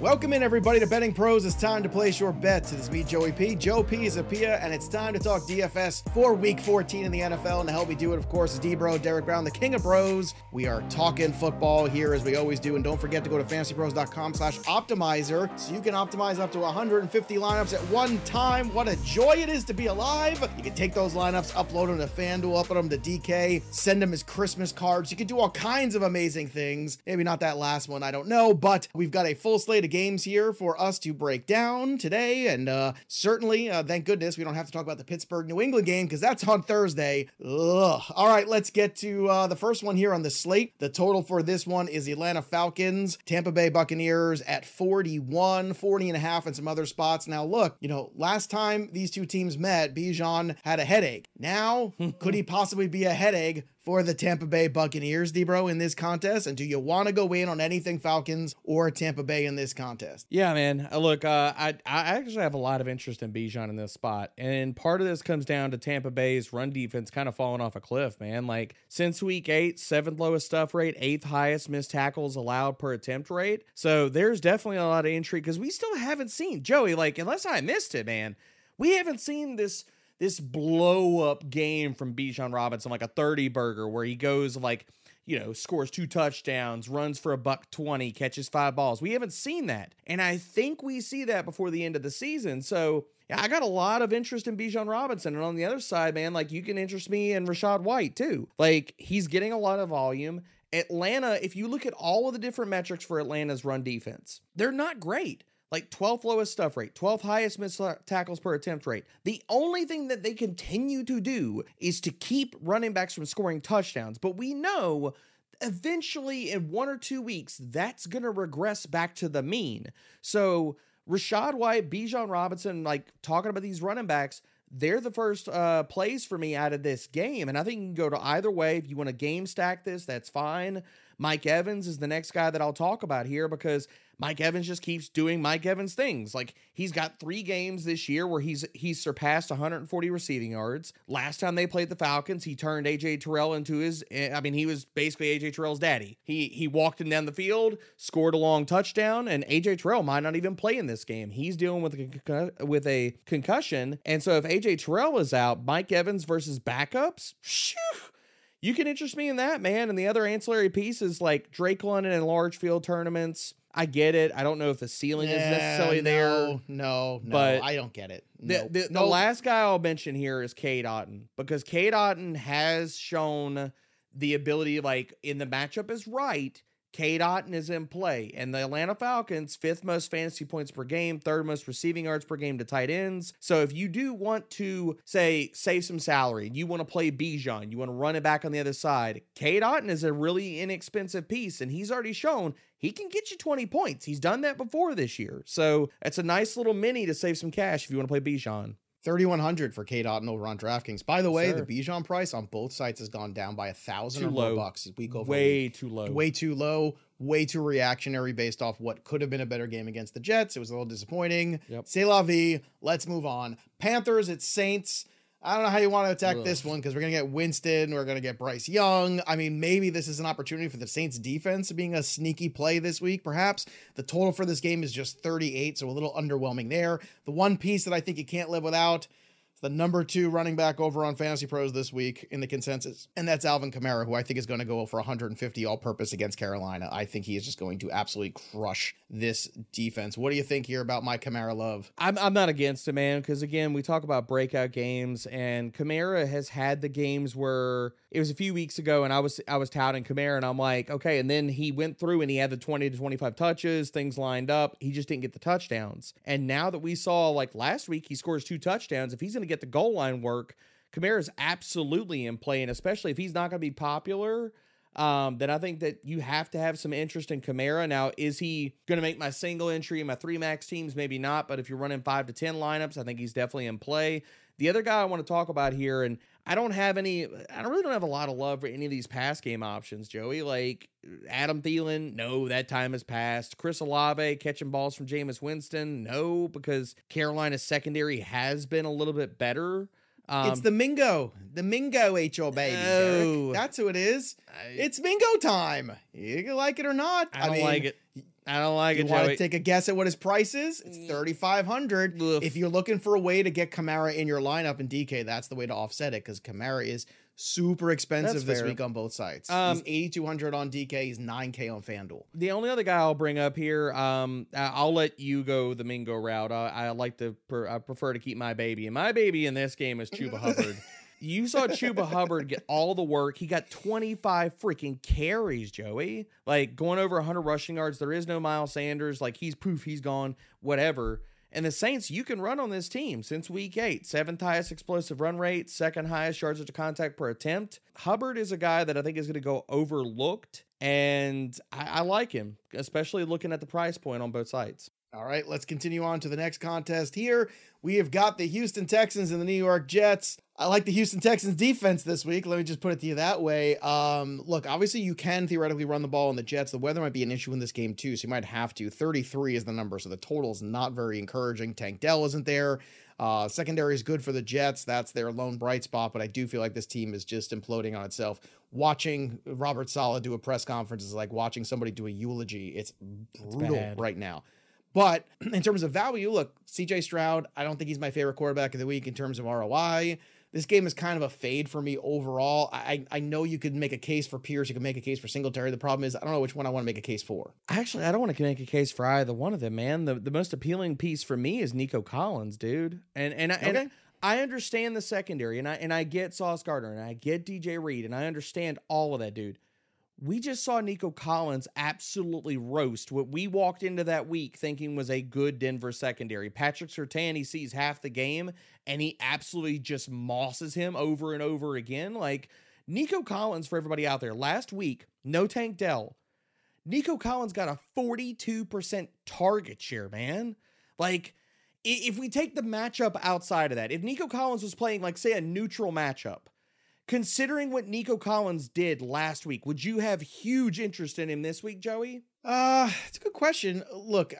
Welcome in, everybody, to Betting Pros. It's time to place your bets. It is me, Joey P. Joe Pisapia, and it's time to talk DFS for Week 14 in the NFL. And to help me do it, of course, is D Bro, Derek Brown, the King of Bros. We are talking football here as we always do, and don't forget to go to fantasypros.com slash optimizer so you can optimize up to 150 lineups at one time. What a joy it is to be alive! You can take those lineups, upload them to FanDuel, upload them to DK, send them as Christmas cards. You can do all kinds of amazing things. Maybe not that last one, I don't know, but we've got a full slate of games here for us to break down today. And uh, certainly, uh, thank goodness, we don't have to talk about the Pittsburgh New England game because that's on Thursday. Ugh. All right, let's get to uh, the first one here on the slate. The total for this one is the Atlanta Falcons, Tampa Bay Buccaneers at 41, 40 and a half, and some other spots. Now, look, you know, last time these two teams met, Bijan had a headache. Now, could he possibly be a headache for the Tampa Bay Buccaneers, Debro, in this contest? And do you want to go in on anything Falcons or Tampa Bay in this contest? Yeah, man. Uh, Look, uh, I I actually have a lot of interest in Bijan in this spot, and part of this comes down to Tampa Bay's run defense kind of falling off a cliff, man. Like since week eight, seventh lowest stuff rate, eighth highest missed tackles allowed per attempt rate. So there's definitely a lot of intrigue because we still haven't seen Joey. Like unless I missed it, man, we haven't seen this this blow up game from Bijan Robinson, like a 30 burger where he goes like, you know, scores two touchdowns, runs for a buck 20, catches five balls. We haven't seen that. And I think we see that before the end of the season. So, yeah, I got a lot of interest in Bijan Robinson. And on the other side, man, like you can interest me in Rachaad White too. Like he's getting a lot of volume. Atlanta, if you look at all of the different metrics for Atlanta's run defense, they're not great like 12th lowest stuff rate, 12th highest missed tackles per attempt rate. The only thing that they continue to do is to keep running backs from scoring touchdowns. But we know eventually in one or two weeks, that's going to regress back to the mean. So Rachaad White, Bijan Robinson, like talking about these running backs, they're the first uh, plays for me out of this game. And I think you can go to either way. If you want to game stack this, that's fine. Mike Evans is the next guy that I'll talk about here because Mike Evans just keeps doing Mike Evans things. Like he's got 3 games this year where he's he's surpassed 140 receiving yards. Last time they played the Falcons, he turned AJ Terrell into his eh, I mean he was basically AJ Terrell's daddy. He he walked him down the field, scored a long touchdown and AJ Terrell might not even play in this game. He's dealing with a with a concussion. And so if AJ Terrell is out, Mike Evans versus backups, shoo, you can interest me in that, man. And the other ancillary pieces like Drake London and large field tournaments. I get it. I don't know if the ceiling is necessarily no, there. No, no, but I don't get it. The, the, no. the last guy I'll mention here is Cade Otton because Cade Otton has shown the ability, like in the matchup is right. Cade Otton is in play, and the Atlanta Falcons fifth most fantasy points per game, third most receiving yards per game to tight ends. So if you do want to say save some salary, you want to play Bijan, you want to run it back on the other side. Cade Otton is a really inexpensive piece, and he's already shown he can get you 20 points. He's done that before this year. So it's a nice little mini to save some cash if you want to play Bijan. 3100 for Cade Otton over on DraftKings. By the way, Sure. the Bijan price on both sites has gone down by a thousand or more bucks week over Way week. too low. Way too low, way too reactionary based off what could have been a better game against the Jets. It was a little disappointing. Yep. C'est la vie. Let's move on. Panthers at Saints. I don't know how you want to attack Ugh. this one because we're going to get Winston. We're going to get Bryce Young. I mean, maybe this is an opportunity for the Saints defense being a sneaky play this week, perhaps. The total for this game is just 38, so a little underwhelming there. The one piece that I think you can't live without the number two running back over on Fantasy Pros this week in the consensus, and that's Alvin Kamara, who I think is going to go for 150 all purpose against Carolina. I think he is just going to absolutely crush this defense. What do you think here about my Kamara love? I'm I'm not against it, man, because again, we talk about breakout games, and Kamara has had the games where it was a few weeks ago, and I was I was touting Kamara, and I'm like, okay, and then he went through and he had the 20 to 25 touches, things lined up, he just didn't get the touchdowns, and now that we saw like last week, he scores two touchdowns. If he's going to get the goal line work, Kamara's absolutely in play, and especially if he's not going to be popular. Um, then I think that you have to have some interest in Kamara. Now, is he going to make my single entry in my three max teams? Maybe not, but if you're running five to 10 lineups, I think he's definitely in play. The other guy I want to talk about here, and I don't have any, I really don't have a lot of love for any of these pass game options, Joey. Like Adam Thielen, no, that time has passed. Chris Olave catching balls from Jameis Winston, no, because Carolina's secondary has been a little bit better. Um, it's the Mingo, the Mingo HO baby. Derek. That's who it is. I- It's Mingo time. You can like it or not. I don't mean, like it. I don't like You it, You want to take a guess at what his price is? It's Mm. thirty five hundred. If you're looking for a way to get Kamara in your lineup in DK, that's the way to offset it because Kamara is super expensive this week on both sides. Um, he's eighty two hundred on DK. He's nine K on FanDuel. The only other guy I'll bring up here, um, I- I'll let you go the Mingo route. I, I like to, per, I prefer to keep my baby, and my baby in this game is Chuba Hubbard. You saw Chuba Hubbard get all the work. He got 25 freaking carries, Joey. Like going over 100 rushing yards. There is no Miles Sanders. Like he's poof, he's gone, whatever. And the Saints, you can run on this team since week eight. Seventh highest explosive run rate, second highest yards to contact per attempt. Hubbard is a guy that I think is going to go overlooked. And I, I like him, especially looking at the price point on both sides. All right, let's continue on to the next contest here. We have got the Houston Texans and the New York Jets. I like the Houston Texans defense this week. Let me just put it to you that way. Um, look, obviously you can theoretically run the ball on the Jets. The weather might be an issue in this game too, so you might have to. 33 is the number, so the total is not very encouraging. Tank Dell isn't there. Uh, secondary is good for the Jets. That's their lone bright spot, but I do feel like this team is just imploding on itself. Watching Robert Saleh do a press conference is like watching somebody do a eulogy. It's brutal bad. right now. But in terms of value, look, CJ Stroud, I don't think he's my favorite quarterback of the week in terms of ROI. This game is kind of a fade for me overall. I I know you could make a case for Pierce, you could make a case for Singletary. The problem is I don't know which one I want to make a case for. Actually, I don't want to make a case for either one of them, man. The the most appealing piece for me is Nico Collins, dude. And and I, Okay. and I understand the secondary, and I and I get Sauce Gardner, and I get DJ Reed, and I understand all of that, dude. We just saw Nico Collins absolutely roast what we walked into that week thinking was a good Denver secondary. Patrick Surtain, he sees half the game and he absolutely just mosses him over and over again. Like Nico Collins, for everybody out there, last week, no Tank Dell. Nico Collins got a 42% target share, man. Like, if we take the matchup outside of that, if Nico Collins was playing, like, say, a neutral matchup, considering what Nico Collins did last week, would you have huge interest in him this week, Joey? Uh, it's a good question. Look,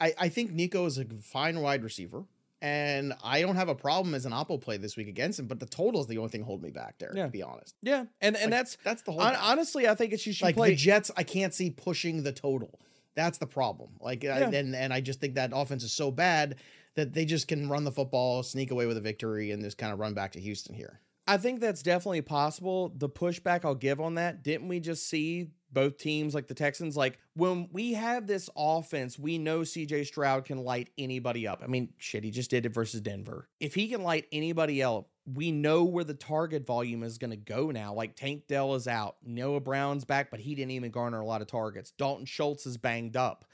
I I, think Nico is a fine wide receiver. And I don't have a problem as an Oppo play this week against him, but the total is the only thing holding me back there, Yeah. to be honest. Yeah, and and Like, that's that's the whole thing. honestly, I think it's you should like play. the Jets, I can't see pushing the total. That's the problem. Like, I, and and I just think that offense is so bad that they just can run the football, sneak away with a victory, and just kind of run back to Houston here. I think that's definitely possible. The pushback I'll give on that, didn't we just see both teams like the Texans? Like when we have this offense, we know CJ Stroud can light anybody up. I mean, shit, he just did it versus Denver. If he can light anybody up, we know where the target volume is going to go now. Like Tank Dell is out, Noah Brown's back, but he didn't even garner a lot of targets. Dalton Schultz is banged up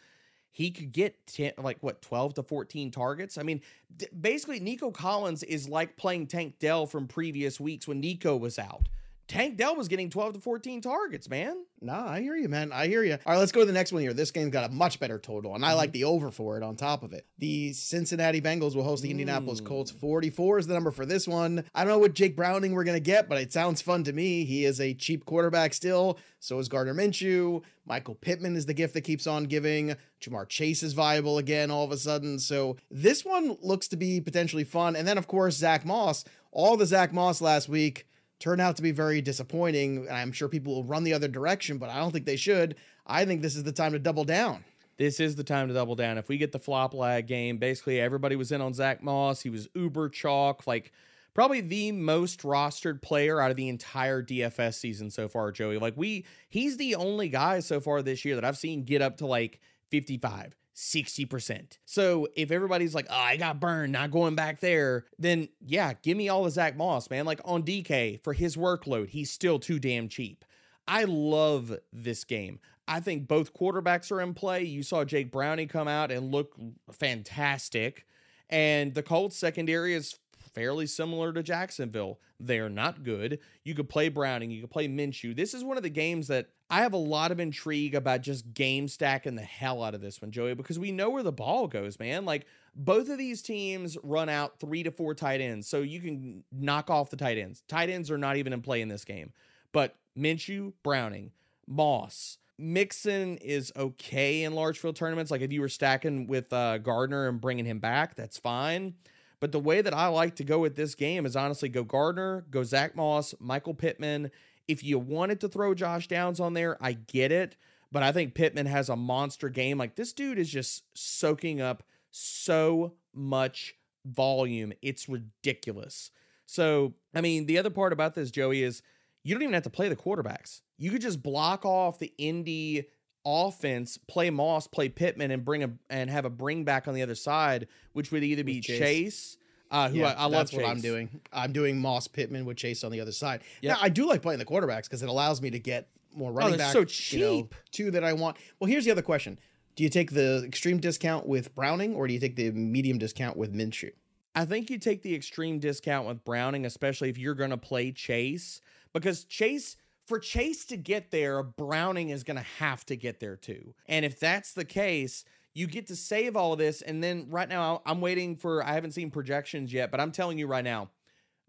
he could get 10, like what 12 to 14 targets. I mean, d- basically Nico Collins is like playing Tank Dell from previous weeks when Nico was out. Tank Dell was getting 12 to 14 targets, man. Nah, I hear you, man. I hear you. All right, let's go to the next one here. This game's got a much better total, and I like the over for it on top of it. The Cincinnati Bengals will host the Indianapolis Mm. Colts. 44 is the number for this one. I don't know what Jake Browning we're going to get, but it sounds fun to me. He is a cheap quarterback still. So is Gardner Minshew. Michael Pittman is the gift that keeps on giving. Ja'Marr Chase is viable again all of a sudden. So this one looks to be potentially fun. And then, of course, Zack Moss. All the Zack Moss last week turned out to be very disappointing. And I'm sure people will run the other direction, but I don't think they should. I think this is the time to double down. This is the time to double down. If we get the flop lag game, basically everybody was in on Zack Moss. He was uber chalk, like probably the most rostered player out of the entire DFS season so far, Joey. Like we he's the only guy so far this year that I've seen get up to like 55. 60%. So if everybody's like, oh, I got burned, not going back there, then yeah, give me all the Zack Moss, man. Like on DK for his workload, he's still too damn cheap. I love this game. I think both quarterbacks are in play. You saw Jake Browning come out and look fantastic. And the Colts secondary is fairly similar to Jacksonville. They're not good. You could play Browning, you could play Minshew. This is one of the games that I have a lot of intrigue about just game stacking the hell out of this one, Joey, because we know where the ball goes, man. Like both of these teams run out three to four tight ends, so you can knock off the tight ends. Tight ends are not even in play in this game. But Minshew, Browning, Moss, Mixon is okay in large field tournaments. Like if you were stacking with uh, Gardner and bringing him back, that's fine. But the way that I like to go with this game is honestly go Gardner, go Zack Moss, Michael Pittman. If you wanted to throw Josh Downs on there, I get it. but I think Pittman has a monster game. Like this dude is just soaking up so much volume. It's ridiculous. So, I mean, the other part about this, Joey, is you don't even have to play the quarterbacks. You could just block off the Indy offense, play Moss, play Pittman, and bring a and have a bring back on the other side, which would either be Chase, Chase uh, who Yeah, I, I love. that's what I'm doing. I'm doing Moss Pittman with Chase on the other side. Yeah, Now I do like playing the quarterbacks because it allows me to get more running they're back. so you know, cheap. two that I want. Well, here's the other question: Do you take the extreme discount with Browning, or do you take the medium discount with Minshew? I think you take the extreme discount with Browning, especially if you're going to play Chase, because Chase, for Chase to get there, Browning is going to have to get there too. And if that's the case, you get to save all of this. And then right now, I'm waiting for, I haven't seen projections yet, but I'm telling you right now,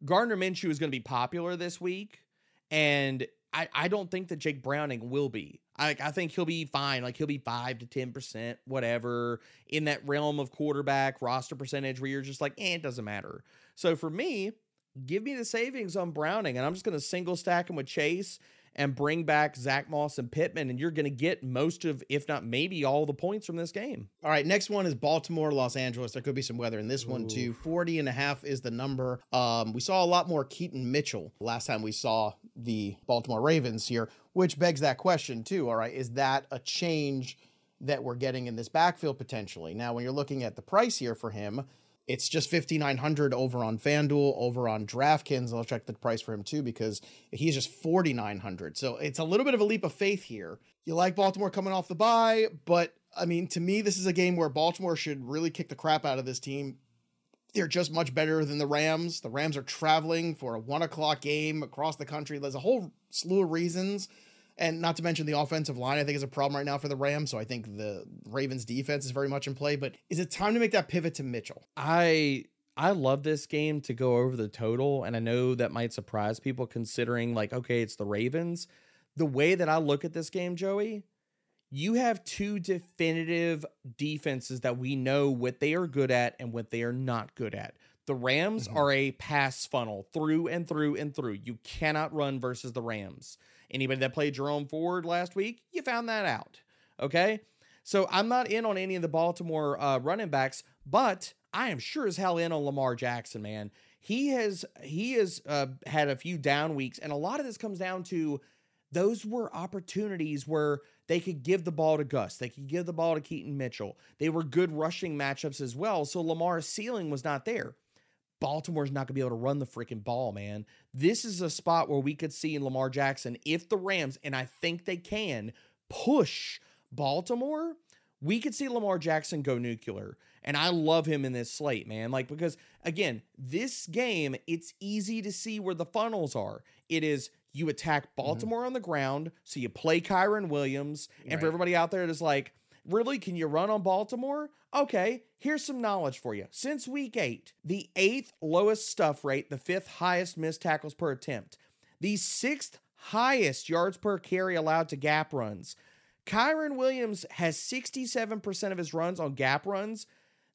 Gardner Minshew is going to be popular this week. And I, I don't think that Jake Browning will be. I, I think he'll be fine. Like he'll be five to ten percent, whatever, in that realm of quarterback roster percentage where you're just like, eh, it doesn't matter. So for me, give me the savings on Browning, and I'm just gonna single stack him with Chase and bring back Zack Moss and Pittman, and you're gonna get most of, if not maybe all the points from this game. All right, next one is Baltimore, Los Angeles. There could be some weather in this one too. 40 and a half is the number. Um, we saw a lot more Keaton Mitchell last time we saw the Baltimore Ravens here, which begs that question too. All right, is that a change that we're getting in this backfield potentially? Now, when you're looking at the price here for him, it's just 5900 over on FanDuel, over on DraftKings. I'll check the price for him too because he's just 4900. So it's a little bit of a leap of faith here. You like Baltimore coming off the bye, but I mean, to me, this is a game where Baltimore should really kick the crap out of this team. They're just much better than the Rams. The Rams are traveling for a one o'clock game across the country. There's a whole slew of reasons. And not to mention the offensive line, I think is a problem right now for the Rams. So I think the Ravens defense is very much in play. But is it time to make that pivot to Mitchell? I I love this game to go over the total, and I know that might surprise people considering like, okay, it's the Ravens. The way that I look at this game, Joey, you have two definitive defenses that we know what they are good at and what they are not good at. The Rams Mhm. are a pass funnel through and through and through. You cannot run versus the Rams. Anybody that played Jerome Ford last week, you found that out. Okay. So I'm not in on any of the Baltimore uh, running backs, but I am sure as hell in on Lamar Jackson, man. He has he has uh, had a few down weeks, and a lot of this comes down to those were opportunities where they could give the ball to Gus, they could give the ball to Keaton Mitchell. They were good rushing matchups as well, so Lamar's ceiling was not there. Baltimore's not going to be able to run the freaking ball, man. This is a spot where we could see in Lamar Jackson, if the Rams, and I think they can, push Baltimore, we could see Lamar Jackson go nuclear. And I love him in this slate, man. Like, because again, this game, it's easy to see where the funnels are. It is you attack mm-hmm. Baltimore on the ground, so you play Kyren Williams. And for everybody out there that's like, really, can you run on Baltimore? Okay, here's some knowledge for you. Since week eight, the eighth lowest stuff rate, the fifth highest missed tackles per attempt, the sixth highest yards per carry allowed to gap runs. Kyren Williams has 67% of his runs on gap runs.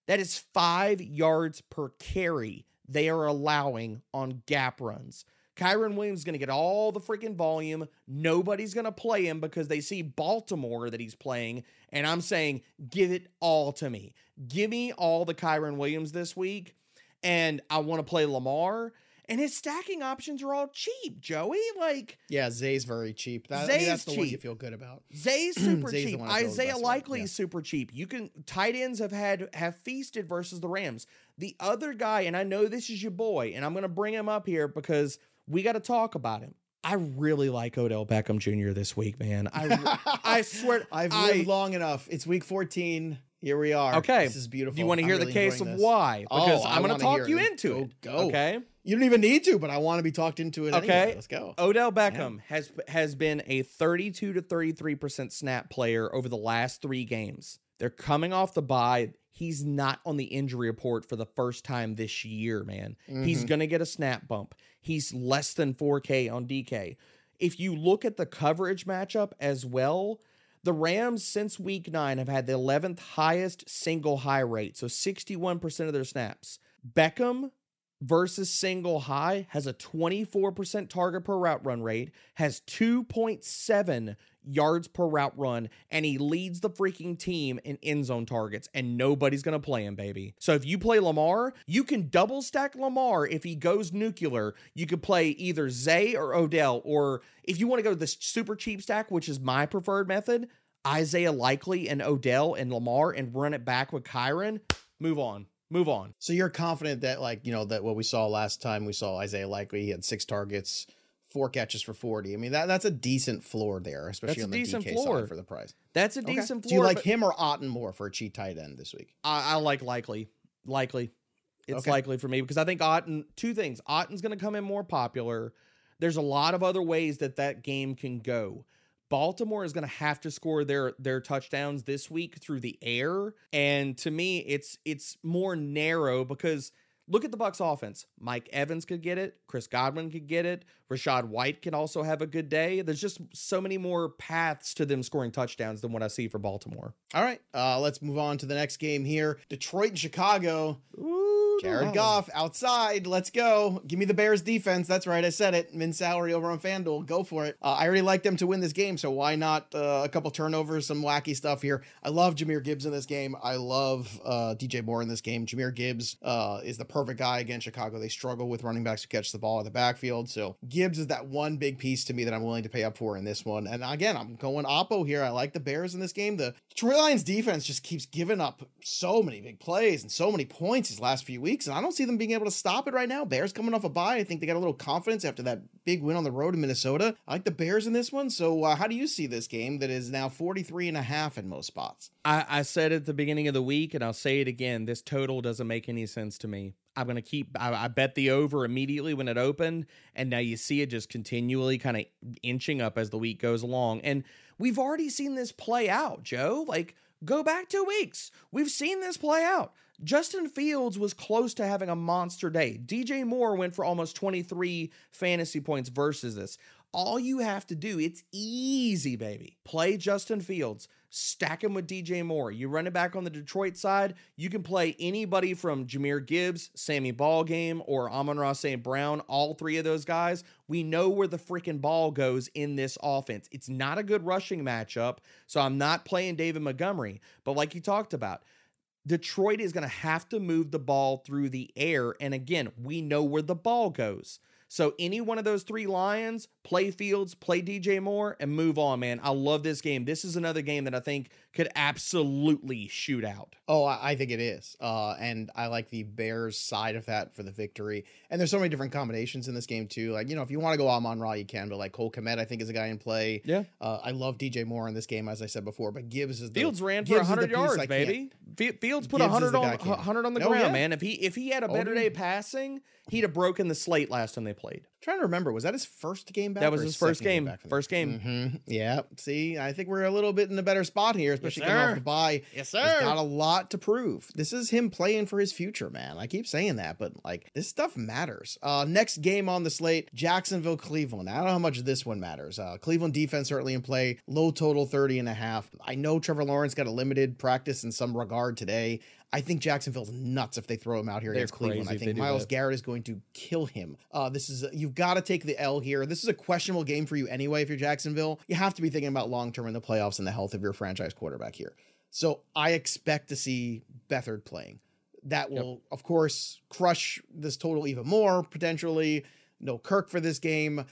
That is five yards per carry they are allowing on gap runs. Kyren Williams is going to get all the freaking volume. Nobody's going to play him because they see Baltimore that he's playing. And I'm saying, give it all to me. Give me all the Kyren Williams this week. And I want to play Lamar. And his stacking options are all cheap, Joey. Like, Yeah, Zay's very cheap. That, I mean, Zay's that's the one you feel good about. Zay's super Zay's cheap. one I feel is Isaiah Likely yeah. super cheap. You can tight ends have had have feasted versus the Rams. The other guy, and I know this is your boy, and I'm gonna bring him up here because we got to talk about him. I really like Odell Beckham Jr. this week, man. I I swear I've I- lived long enough. It's week 14. Here we are. Okay. This is beautiful. Do you want to hear really the case of this. why? Oh, Because I I'm going wanna talk you it. into Go- it. go. Okay. You don't even need to, but I want to be talked into it. Okay. Anyway. Let's go. Odell Beckham has has been a 32 to 33% snap player over the last 3 games. They're coming off the bye. He's not on the injury report for the first time this year, man. He's Mhm. going to get a snap bump. He's less than 4K on DK. If you look at the coverage matchup as well, the Rams since week 9 have had the 11th highest single high rate, so 61% of their snaps. Beckham versus single high has a 24% target per route run rate, has 2.7 yards per route run, and he leads the freaking team in end zone targets, and nobody's going to play him, baby. So if you play Lamar, you can double stack Lamar if he goes nuclear. You could play either Zay or Odell, or if you want to go to the super cheap stack, which is my preferred method, Isaiah Likely and Odell and Lamar and run it back with Kyren, move on. Move on. So you're confident that like, you know, that what we saw last time we saw Isaiah Likely, he had six targets, four catches for 40. I mean, that that's a decent floor there, especially on the decent DK floor. side for the price. That's a Okay. decent floor. Do you like him or Otton more for a cheat tight end this week? I, I like Likely. Likely. It's Okay. likely for me because I think Otten, two things. Otton's going to come in more popular. There's a lot of other ways that that game can go. Baltimore is going to have to score their their touchdowns this week through the air, and to me, it's it's more narrow because look at the Bucks offense. Mike Evans could get it, Chris Godwin could get it, Rachaad White can also have a good day. There's just so many more paths to them scoring touchdowns than what I see for Baltimore. All right, uh, let's move on to the next game here. Detroit and Chicago. Jared Goff outside. Let's go. Give me the Bears defense. That's right. I said it. Min salary over on FanDuel. Go for it. Uh, I already like them to win this game, so why not uh, a couple turnovers, some wacky stuff here. I love Jahmyr Gibbs in this game. I love uh, DJ Moore in this game. Jahmyr Gibbs uh, is the perfect guy against Chicago. They struggle with running backs who catch the ball in the backfield. So Gibbs is that one big piece to me that I'm willing to pay up for in this one. And again, I'm going Oppo here. I like the Bears in this game. The Detroit Lions defense just keeps giving up so many big plays and so many points these last few weeks, and I don't see them being able to stop it right now. Bears coming off a bye. I think they got a little confidence after that big win on the road in Minnesota. I like the Bears in this one. So uh, how do you see this game that is now 43 and a half in most spots? I, I said at the beginning of the week, and I'll say it again. This total doesn't make any sense to me. I'm gonna keep. I, I bet the over immediately when it opened, and now you see it just continually kind of inching up as the week goes along. And we've already seen this play out, Joe. Like go back two weeks. We've seen this play out. Justin Fields was close to having a monster day. DJ Moore went for almost 23 fantasy points versus this. All you have to do, it's easy, baby. Play Justin Fields, stack him with DJ Moore. You run it back on the Detroit side, you can play anybody from Jahmyr Gibbs, Sammy Ballgame, or Amon-Ra St. Brown, all three of those guys. We know where the freaking ball goes in this offense. It's not a good rushing matchup, so I'm not playing David Montgomery. But like you talked about, Detroit is going to have to move the ball through the air. And again, we know where the ball goes. So any one of those three Lions, play Fields, play DJ Moore, and move on, man. I love this game. This is another game that I think could absolutely shoot out. Oh, I, think it is. Uh, and I like the Bears side of that for the victory. And there's so many different combinations in this game too. Like, you know, if you want to go Amon Ra, you can, but like Cole Kmet, I think is a guy in play. Yeah. Uh, I love DJ Moore in this game, as I said before, but Gibbs is the Fields ran for Gibbs is 100 yards, can't- baby. Fields put Gibbs 100 on guy I can't- 100 on the Oh, ground, yeah. man. If he if he had a Oh, better dude. day passing, he'd have broken the slate last time they played. trying to remember, was that his first game back? That was his first game. back First game. Mhm. Yeah. See, I think we're a little bit in a better spot here, especially coming off the bye. Yes, He's got a lot to prove. This is him playing for his future, man. I keep saying that, but like this stuff matters. Uh, next game on the slate, Jacksonville, Cleveland. I don't know how much this one matters. Uh, Cleveland defense certainly in play, low total 30 and a half. I know Trevor Lawrence got a limited practice in some regard today. I think Jacksonville's nuts if they throw him out here They're against Cleveland. I think Myles. Garrett is going to kill him. Uh, this is you've got to take the L here. This is a questionable game for you anyway. If you're Jacksonville, you have to be thinking about long term in the playoffs and the health of your franchise quarterback here. So I expect to see Beathard playing. That will, of course, crush this total even more potentially. No Kirk for this game.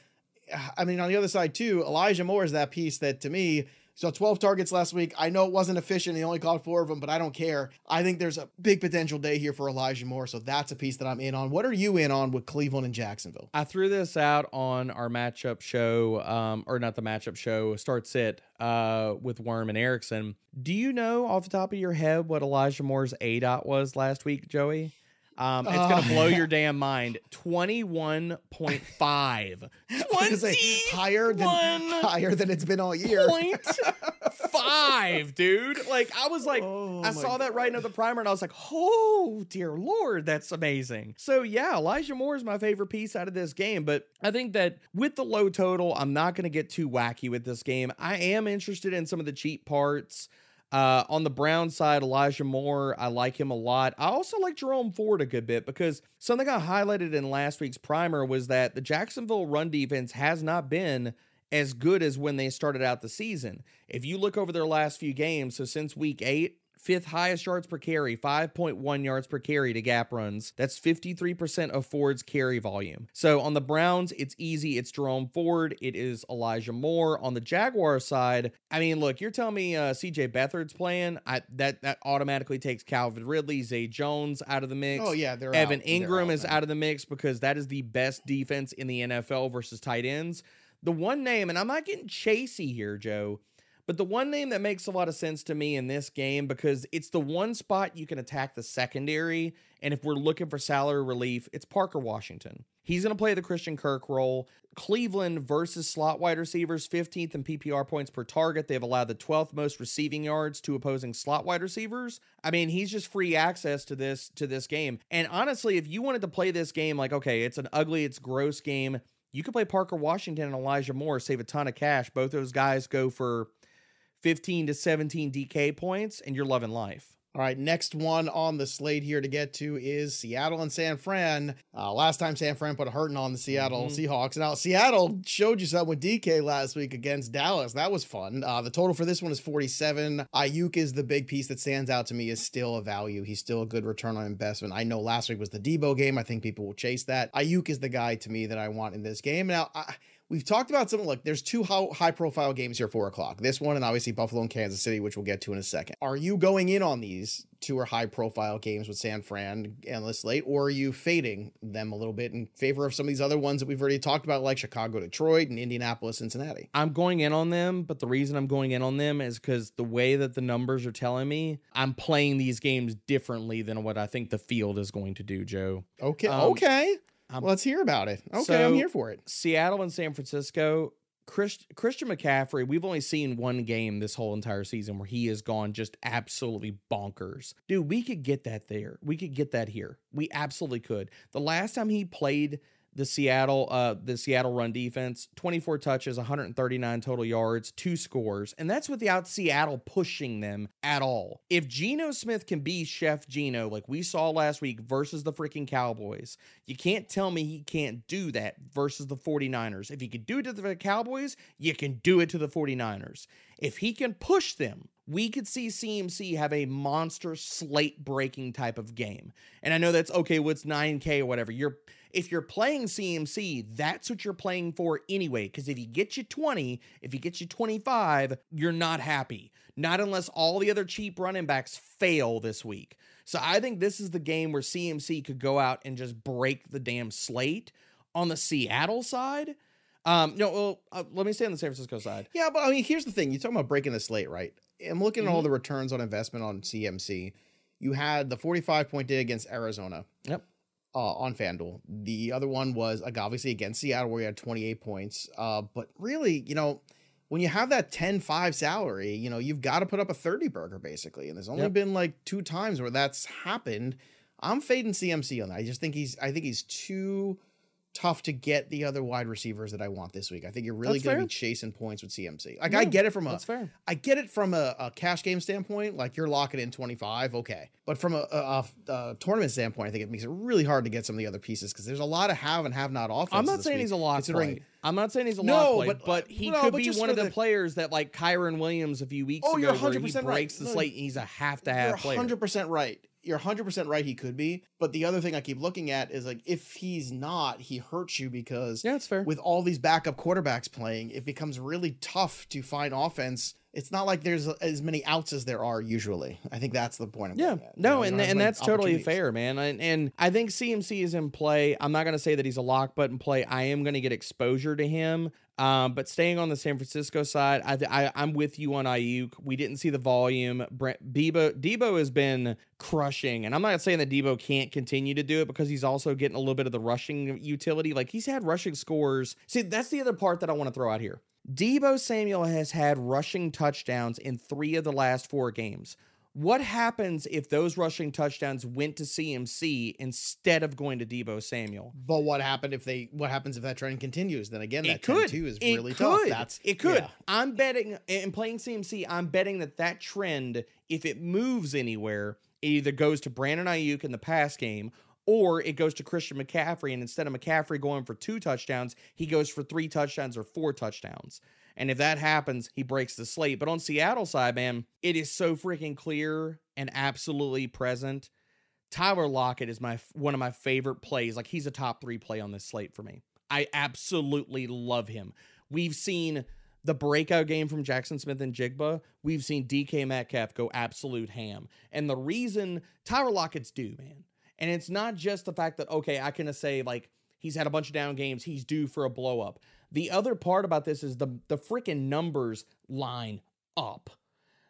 I mean, on the other side too, Elijah Moore is that piece that to me. So 12 targets last week. I know it wasn't efficient. He only caught four of them, but I don't care. I think there's a big potential day here for Elijah Moore. So that's a piece that I'm in on. What are you in on with Cleveland and Jacksonville? I threw this out on our matchup show, um, or not the matchup show, Start Sit, uh, with Worm and Erickson. Do you know off the top of your head what Elijah Moore's aDOT was last week, Joey? Um, it's gonna Uh, blow your damn mind. Twenty one point five. Gonna say, higher than higher than it's been all year. Point five, dude. Like I was like, Oh I saw that right into the primer, and I was like, oh dear lord, that's amazing. So yeah, Elijah Moore is my favorite piece out of this game. But I think that with the low total, I'm not going to get too wacky with this game. I am interested in some of the cheap parts. Uh, on the Brown side, Elijah Moore, I like him a lot. I also like Jerome Ford a good bit because something I highlighted in last week's primer was that the Jacksonville run defense has not been as good as when they started out the season. If you look over their last few games, so since week eight, fifth highest yards per carry, 5.1 yards per carry to gap runs. That's 53% of Ford's carry volume. So on the Browns, it's easy. It's Jerome Ford. It is Elijah Moore. On the Jaguar side, I mean, look, you're telling me uh, CJ Beathard's playing. I, that that automatically takes Calvin Ridley, Zay Jones out of the mix. Oh yeah, they're Evan out. They're Engram is man. out of the mix because that is the best defense in the NFL versus tight ends. The one name, and I'm not getting chasey here, Joe, but the one name that makes a lot of sense to me in this game because it's the one spot you can attack the secondary. And if we're looking for salary relief, it's Parker Washington. He's going to play the Christian Kirk role. Cleveland versus slot wide receivers, 15th in PPR points per target. They've allowed the 12th most receiving yards to opposing slot wide receivers. I mean, he's just free access to this to this game. And honestly, if you wanted to play this game like, okay, it's an ugly, it's gross game, you could play Parker Washington and Elijah Moore, save a ton of cash. Both those guys go for 15 to 17 DK points, and you're loving life. All right, next one on the slate here to get to is Seattle and San Fran. Uh, last time San Fran put a hurting on the Seattle Mhm. Seahawks. Now Seattle showed you something with DK last week against Dallas. That was fun. Uh, the total for this one is 47. Aiyuk is the big piece that stands out to me is still a value. He's still a good return on investment. I know last week was the Deebo game. I think people will chase that. Aiyuk is the guy to me that I want in this game. Now I, We've talked about something like there's two high profile games here, four o'clock. This one and obviously Buffalo and Kansas City, which we'll get to in a second. Are you going in on these two or high profile games with San Fran and this late, or are you fading them a little bit in favor of some of these other ones that we've already talked about, like Chicago, Detroit, and Indianapolis, Cincinnati? I'm going in on them, but the reason I'm going in on them is because the way that the numbers are telling me, I'm playing these games differently than what I think the field is going to do, Joe. Okay, Um, okay. I'm- Let's hear about it. Okay, I'm here for it. Seattle and San Francisco, Chris, Christian McCaffrey, we've only seen one game this whole entire season where he has gone just absolutely bonkers. Dude, we could get that there. We could get that here. We absolutely could. The last time he played the Seattle uh the Seattle run defense, 24 touches, 139 total yards, two scores, and that's without Seattle pushing them at all. If Geno Smith can be Chef Geno like we saw last week versus the freaking Cowboys, you can't tell me he can't do that versus the 49ers. If he could do it to the Cowboys, you can do it to the 49ers. If he can push them, we could see CMC have a monster slate breaking type of game. And I know that's okay, what's 9K or whatever. You're if you're playing CMC, that's what you're playing for anyway. Because if he gets you 20, if he gets you 25, you're not happy. Not unless all the other cheap running backs fail this week. So I think this is the game where CMC could go out and just break the damn slate. On the Seattle side, um, no, well, uh, let me stay on the San Francisco side. Yeah, but I mean, here's the thing. You're talking about breaking the slate, right? I'm looking at all Mhm. the returns on investment on CMC. You had the 45 point day against Arizona. Yep. Uh, on FanDuel. The other one was like obviously against Seattle where he had 28 points. Uh, but really, you know, when you have that 10-5 salary, you know, you've got to put up a 30 burger basically. And there's only Yep. been like two times where that's happened. I'm fading CMC on that. I just think he's I think he's too tough to get the other wide receivers that I want this week. I think you're really going to be chasing points with CMC. Like I get it from a That's fair. I get it from a, a cash game standpoint, like you're locking in 25, okay. But from a, a, a, tournament standpoint, I think it makes it really hard to get some of the other pieces because there's a lot of have and have not offenses. I'm not saying week, he's a lock considering- play. I'm not saying he's a No, lock play, but- uh, but, he no, could but be one of the, the- players that like Kyren Williams a few weeks Oh, ago, you're where he 100% right. breaks the slate. and He's a have to You're have player. 100% right. You're 100% right he could be. But the other thing I keep looking at is like if he's not, he hurts you because Yeah, it's fair. with all these backup quarterbacks playing, it becomes really tough to find offense. It's not like there's as many outs as there are usually. I think that's the point. I'm Yeah, at. You no, know, and and that's totally fair, man. And, and I think CMC is in play. I'm not going to say that he's a lock button play. I am going to get exposure to him. Um, but staying on the San Francisco side, I, I I'm with you on Aiyuk. We didn't see the volume. Brent, Deebo Deebo has been crushing, and I'm not saying that Deebo can't continue to do it because he's also getting a little bit of the rushing utility. Like he's had rushing scores. See, that's the other part that I want to throw out here. Deebo Samuel has had rushing touchdowns in three of the last four games. What happens if those rushing touchdowns went to CMC instead of going to Deebo Samuel? But what happened if they? What happens if that trend continues? Then again, that It could. too is It really tough. That's it could. yeah. I'm betting in playing CMC. I'm betting that that trend, if it moves anywhere, it either goes to Brandon Aiyuk in the pass game, or it goes to Christian McCaffrey, and instead of McCaffrey going for two touchdowns, he goes for three touchdowns or four touchdowns. And if that happens, he breaks the slate. But on Seattle side, man, it is so freaking clear and absolutely present. Tyler Lockett is my one of my favorite plays. Like he's a top three play on this slate for me. I absolutely love him. We've seen the breakout game from Jaxon Smith-Njigba. We've seen DK Metcalf go absolute ham. And the reason Tyler Lockett's due, man. And it's not just the fact that, okay, I can say like he's had a bunch of down games, he's due for a blow up. The other part about this is the the freaking numbers line up.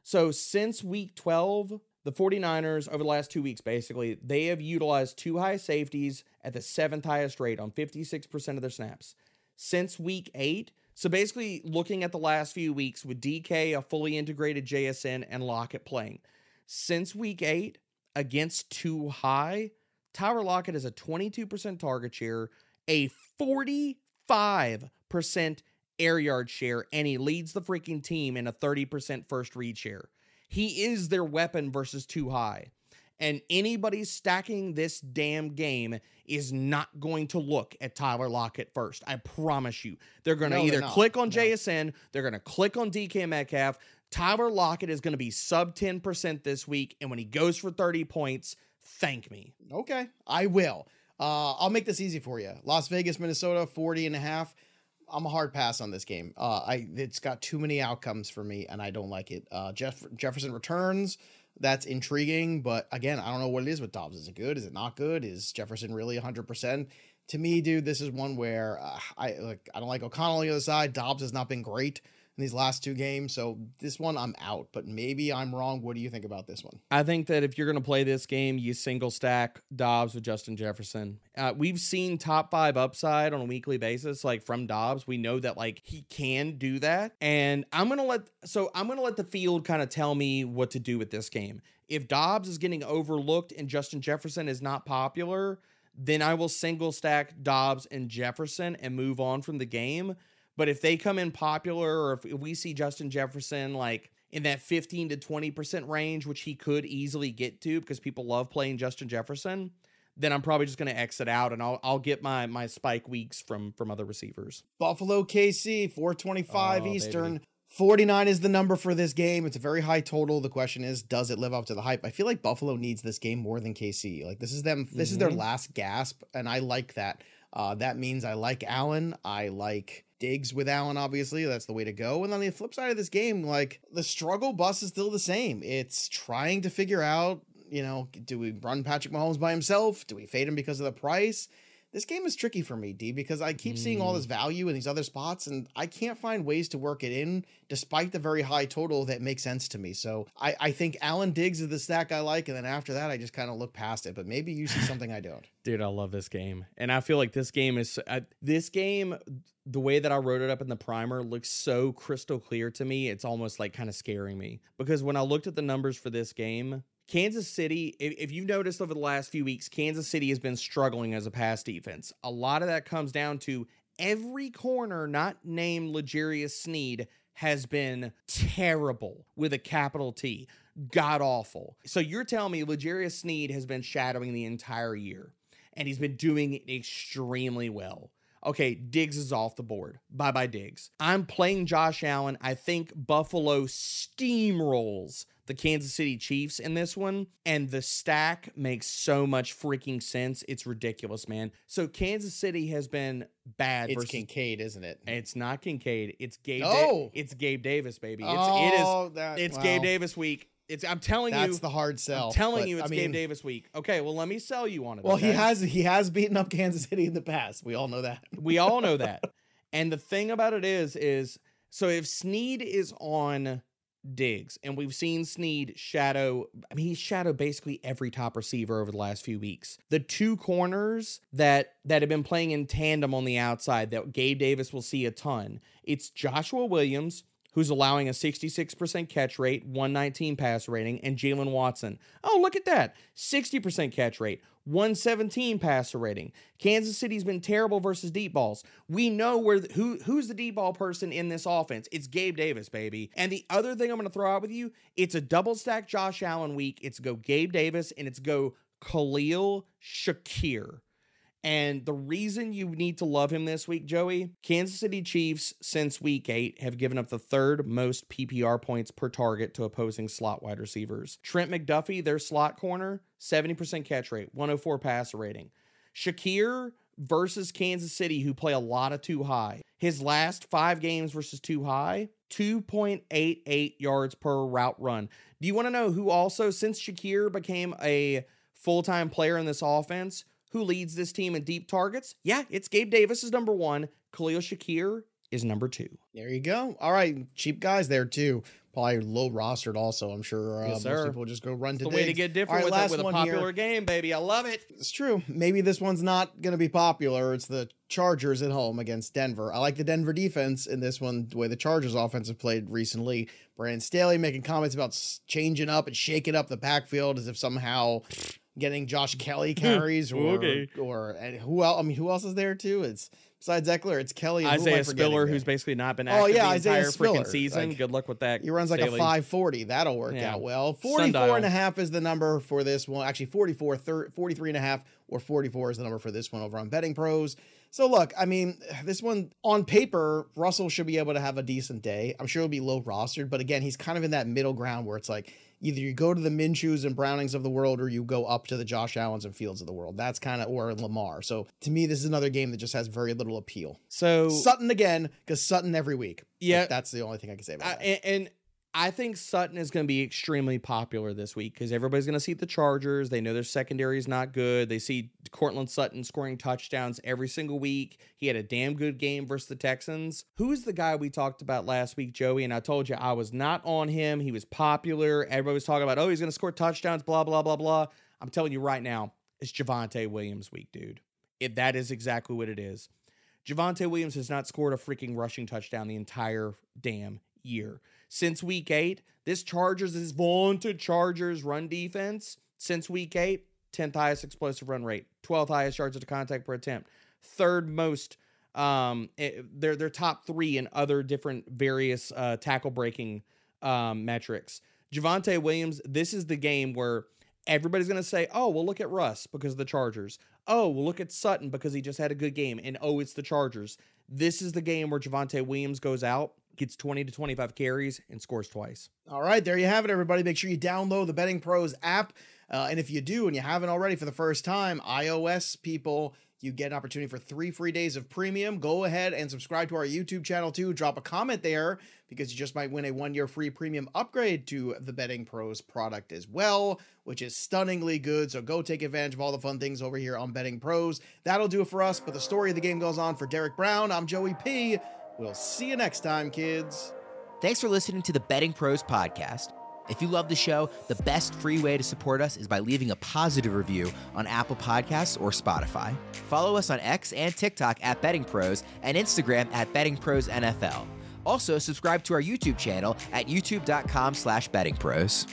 So since week 12, the 49ers over the last 2 weeks basically, they have utilized two high safeties at the seventh highest rate on 56% of their snaps. Since week 8, so basically looking at the last few weeks with DK, a fully integrated JSN and Lockett playing. Since week 8 against too high, Tyler Lockett has a 22% target share, a 45 percent air yard share, and he leads the freaking team in a 30% first read share. He is their weapon versus too high. And anybody stacking this damn game is not going to look at Tyler Lockett first. I promise you. They're going to No, either click on No. JSN, they're going to click on DK Metcalf. Tyler Lockett is going to be sub 10% this week. And when he goes for 30 points, thank me. Okay, I will. Uh, I'll make this easy for you. Las Vegas, Minnesota, 40 and a half. I'm a hard pass on this game. Uh, I it's got too many outcomes for me, and I don't like it. Uh, Jeff Jefferson returns. That's intriguing, but again, I don't know what it is with Dobbs. Is it good? Is it not good? Is Jefferson really 100? percent To me, dude, this is one where uh, I like. I don't like O'Connell on the other side. Dobbs has not been great these last two games, so this one I'm out. But maybe I'm wrong. What do you think about this one? I think that if you're going to play this game, you single stack Dobbs with Justin Jefferson. Uh, we've seen top five upside on a weekly basis, like from Dobbs. We know that like he can do that, and I'm gonna let so I'm gonna let the field kind of tell me what to do with this game. If Dobbs is getting overlooked and Justin Jefferson is not popular, then I will single stack Dobbs and Jefferson and move on from the game. But if they come in popular, or if we see Justin Jefferson like in that 15 to 20% range, which he could easily get to because people love playing Justin Jefferson, then I'm probably just going to exit out and I'll I'll get my my spike weeks from from other receivers. Buffalo KC 425 Oh, baby. Eastern. 49 is the number for this game. It's a very high total. The question is, does it live up to the hype? I feel like Buffalo needs this game more than KC. Like this is them. This is their Mhm. last gasp, and I like that. Uh, that means I like Allen. I like Diggs with Allen. Obviously, that's the way to go. And on the flip side of this game, like the struggle bus is still the same. It's trying to figure out. You know, do we run Patrick Mahomes by himself? Do we fade him because of the price? This game is tricky for me, D, because I keep seeing all this mm. value in these other spots, and I can't find ways to work it in despite the very high total that makes sense to me. So I, I think Allen Diggs is the stack I like, and then after that, I just kind of look past it. But maybe you see something I don't. Dude, I love this game. And I feel like this game is I, this game the way that I wrote it up in the primer looks so crystal clear to me. It's almost like kind of scaring me because when I looked at the numbers for this game, Kansas City, if, if you've noticed over the last few weeks, Kansas City has been struggling as a pass defense. A lot of that comes down to every corner not named L'Jarius Sneed has been terrible with a capital T. God awful. So you're telling me L'Jarius Sneed has been shadowing the entire year and he's been doing extremely well. Okay, Diggs is off the board. Bye bye, Diggs. I'm playing Josh Allen. I think Buffalo steamrolls the Kansas City Chiefs in this one, and the stack makes so much freaking sense. It's ridiculous, man. So Kansas City has been bad It's versus. Kincaid, isn't it? It's not Kincaid. It's Gabe. No. Da- oh! it's Gabe Davis, baby. It's oh, it is. that, It's Gabe Davis week. It's. I'm telling That's you. That's the hard sell. I'm telling but, you, I it's mean, Gabe Davis week. Okay, well, let me sell you on it. Well, he has he has beaten up Kansas City in the past. We all know that. We all know that. and the thing about it is, is so if Sneed is on Diggs, and we've seen Sneed shadow, I mean, he's shadowed basically every top receiver over the last few weeks. The two corners that that have been playing in tandem on the outside that Gabe Davis will see a ton. It's Joshua Williams. Who's allowing a 66% catch rate, 119 pass rating, and Jaylen Watson. Oh, look at that. 60% catch rate, 117 passer rating. Kansas City's been terrible versus deep balls. We know where the, who who's the deep ball person in this offense. It's Gabe Davis, baby. And the other thing I'm going to throw out with you, it's a double stack Josh Allen week. It's go Gabe Davis and it's go Khalil Shakir. And the reason you need to love him this week, Joey, Kansas City Chiefs since week eight have given up the third most PPR points per target to opposing slot wide receivers. Trent McDuffie, their slot corner, 70% catch rate, 104 passer rating. Shakir versus Kansas City, who play a lot of too high. His last five games versus too high, 2.88 yards per route run. Do you want to know who also, since Shakir became a full time player in this offense, who leads this team in deep targets? Yeah, it's Gabe Davis is number one. Khalil Shakir is number two. There you go. All right, cheap guys there too. Probably low rostered also. I'm sure uh, Yes, most sir. people just go run to The way to get different All right, with, a, last with a one popular here. game, baby. I love it. It's true. Maybe this one's not going to be popular. It's the Chargers at home against Denver. I like the Denver defense in this one, the way the Chargers offense have played recently. Brandon Staley making comments about changing up and shaking up the backfield as if somehow getting Josh Kelley carries or Okay. or and who else? I mean, who else is there too? It's besides Ekeler, it's Kelley. and who am I Isaiah Spiller, there? who's basically not been Oh, yeah, the Isaiah entire Spiller. freaking season. Like, Good luck with that. He runs like a 540. That'll work Yeah. out well. 44 Sundial. and a half is the number for this one. Actually, 44, thir- 43 and a half or 44 is the number for this one over on Betting Pros. So look, I mean, this one on paper, Russell should be able to have a decent day. I'm sure he'll be low rostered, but again, he's kind of in that middle ground where it's like either you go to the Minshews and Brownings of the world or you go up to the Josh Allens and Fields of the world. That's kind of or Lamar. So to me, this is another game that just has very little appeal. So Sutton again, because Sutton every week. Yeah. Like, that's the only thing I can say about I, that. and, and I think Sutton is going to be extremely popular this week because everybody's going to see the Chargers. They know their secondary is not good. They see Courtland Sutton scoring touchdowns every single week. He had a damn good game versus the Texans. Who is the guy we talked about last week, Joey? And I told you I was not on him. He was popular. Everybody was talking about, oh, he's going to score touchdowns, blah, blah, blah, blah. I'm telling you right now, it's Javonte Williams week, dude. If that is exactly what it is. Javonte Williams has not scored a freaking rushing touchdown the entire damn year. Since week eight, this Chargers is vaunted Chargers run defense. Since week eight, 10th highest explosive run rate, 12th highest yards to contact per attempt, third most. Um, eh, they're they're top three in other different various uh, tackle breaking um, metrics. Javonte Williams, this is the game where everybody's going to say, "Oh, well, look at Russ because of the Chargers. Oh, well, look at Sutton because he just had a good game." And oh, it's the Chargers. This is the game where Javonte Williams goes out, gets 20 to 25 carries, and scores twice. All right, there you have it, everybody. Make sure you download the Betting Pros app. Uh, and if you do, and you haven't already for the first time, iOS people, you get an opportunity for three free days of premium. Go ahead and subscribe to our YouTube channel too. Drop a comment there because you just might win a one year free premium upgrade to the Betting Pros product as well, which is stunningly good. So go take advantage of all the fun things over here on Betting Pros. That'll do it for us. But the story of the game goes on for Derek Brown. I'm Joey P. We'll see you next time, kids. Thanks for listening to the Betting Pros podcast. If you love the show, the best free way to support us is by leaving a positive review on Apple Podcasts or Spotify. Follow us on X and TikTok at Betting Pros and Instagram at Betting Pros NFL. Also, subscribe to our YouTube channel at youtube.com slash bettingpros.